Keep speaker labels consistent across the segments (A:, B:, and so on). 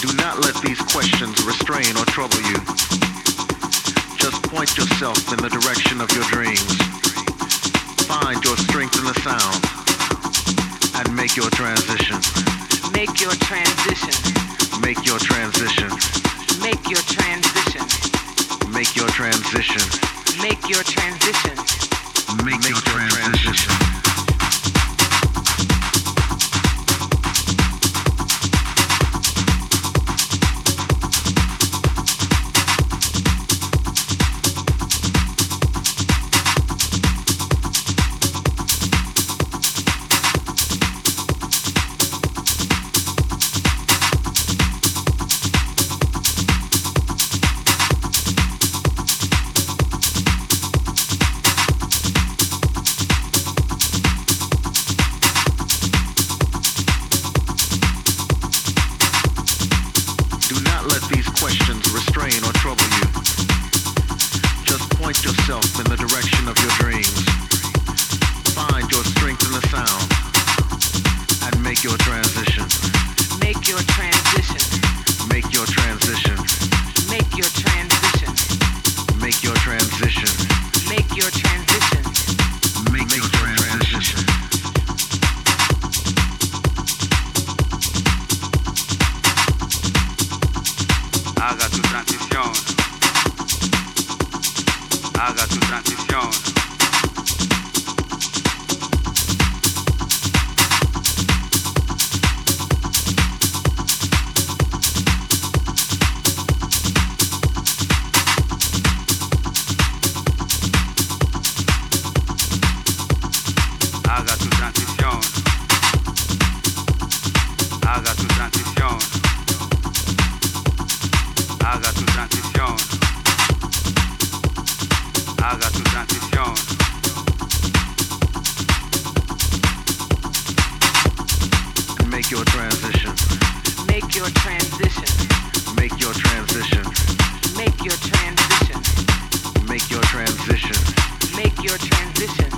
A: Do not let these questions restrain or trouble you. Just point yourself in the direction of your dreams. Find your strength in the sound and make your transition.
B: Make your transition.
A: Make your transition.
B: Make your transition.
A: Make your transition.
B: Make your transition.
A: Make your transition.
C: Make your transition. Make your transition. Make your transition. Make your transition. Make your transition. Make your
D: transition.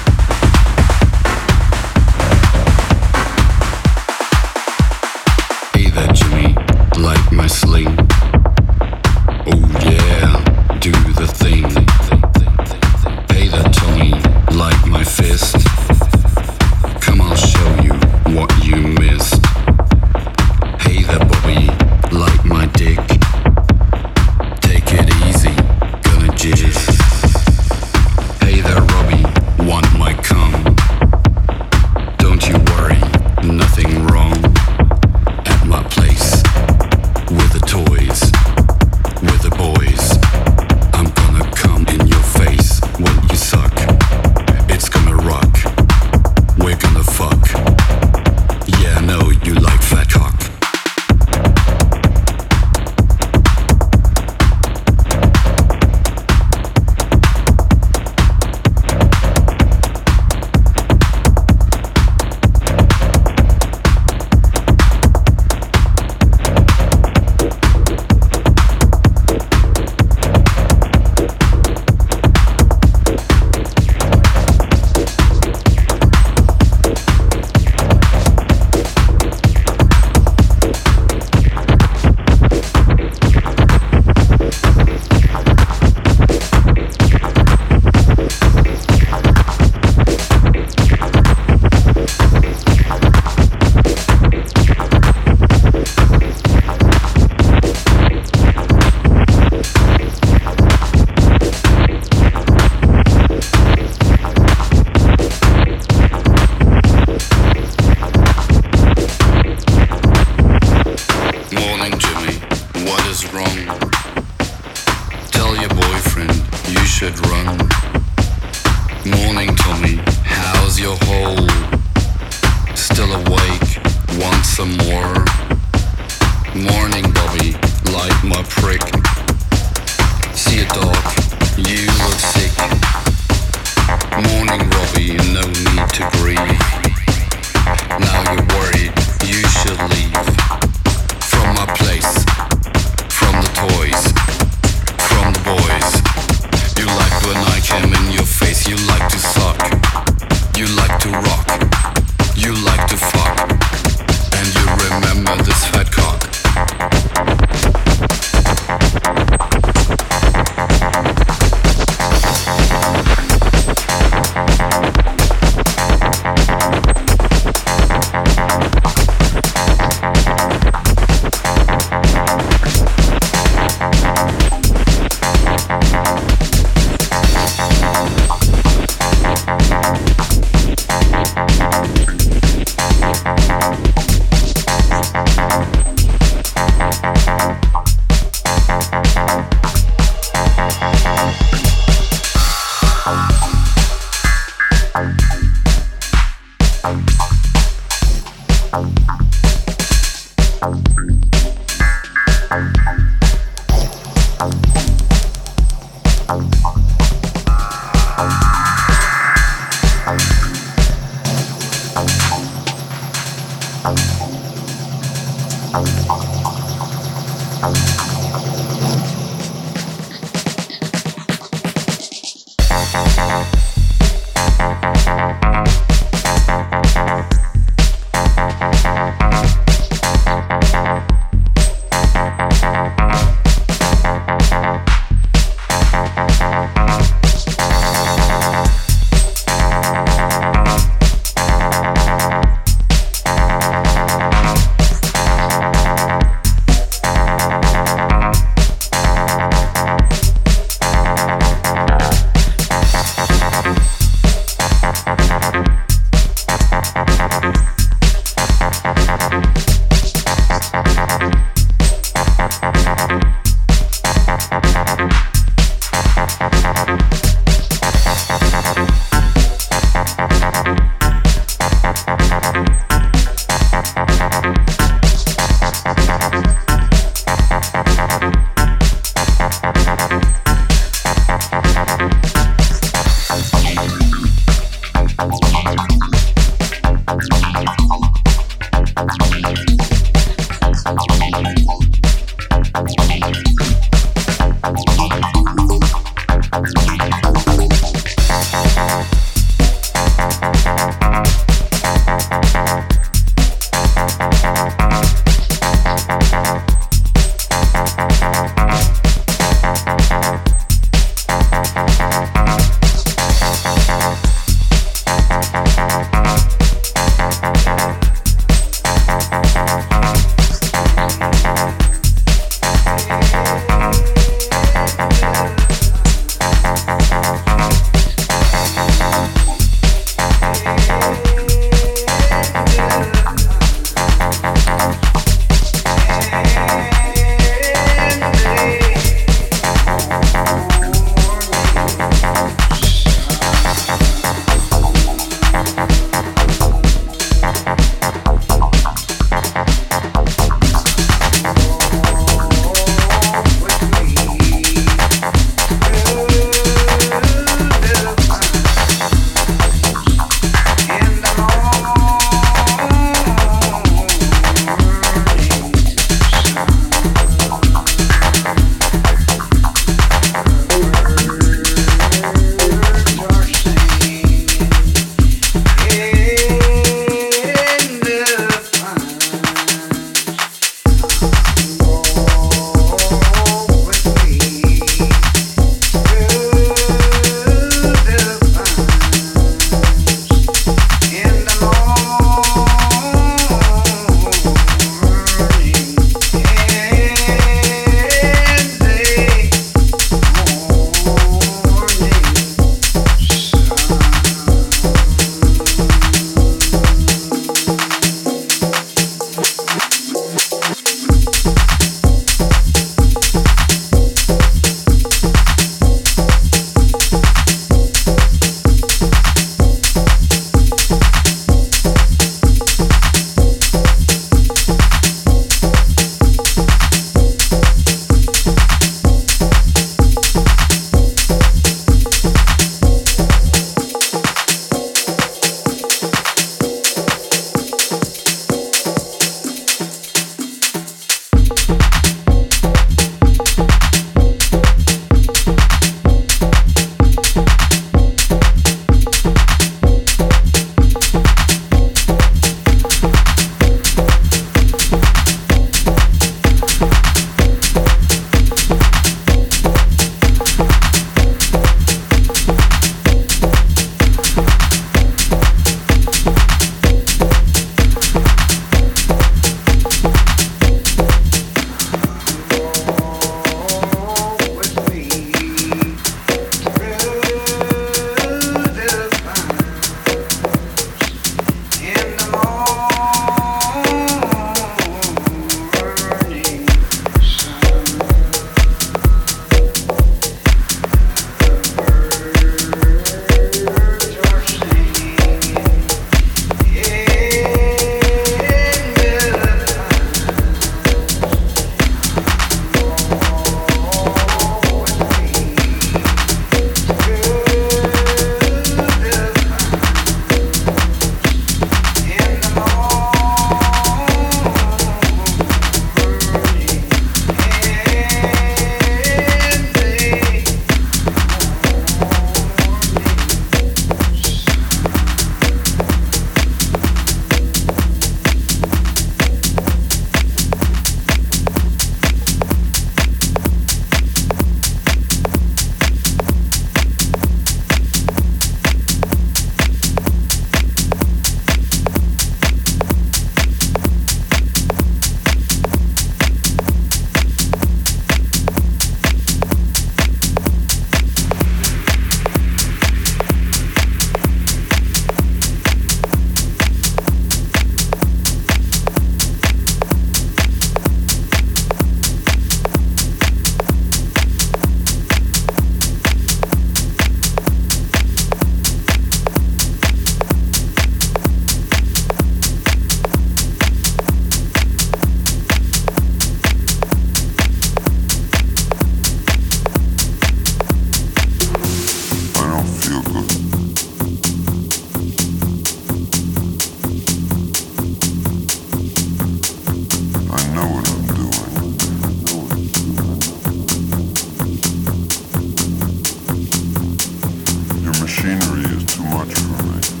E: I don't feel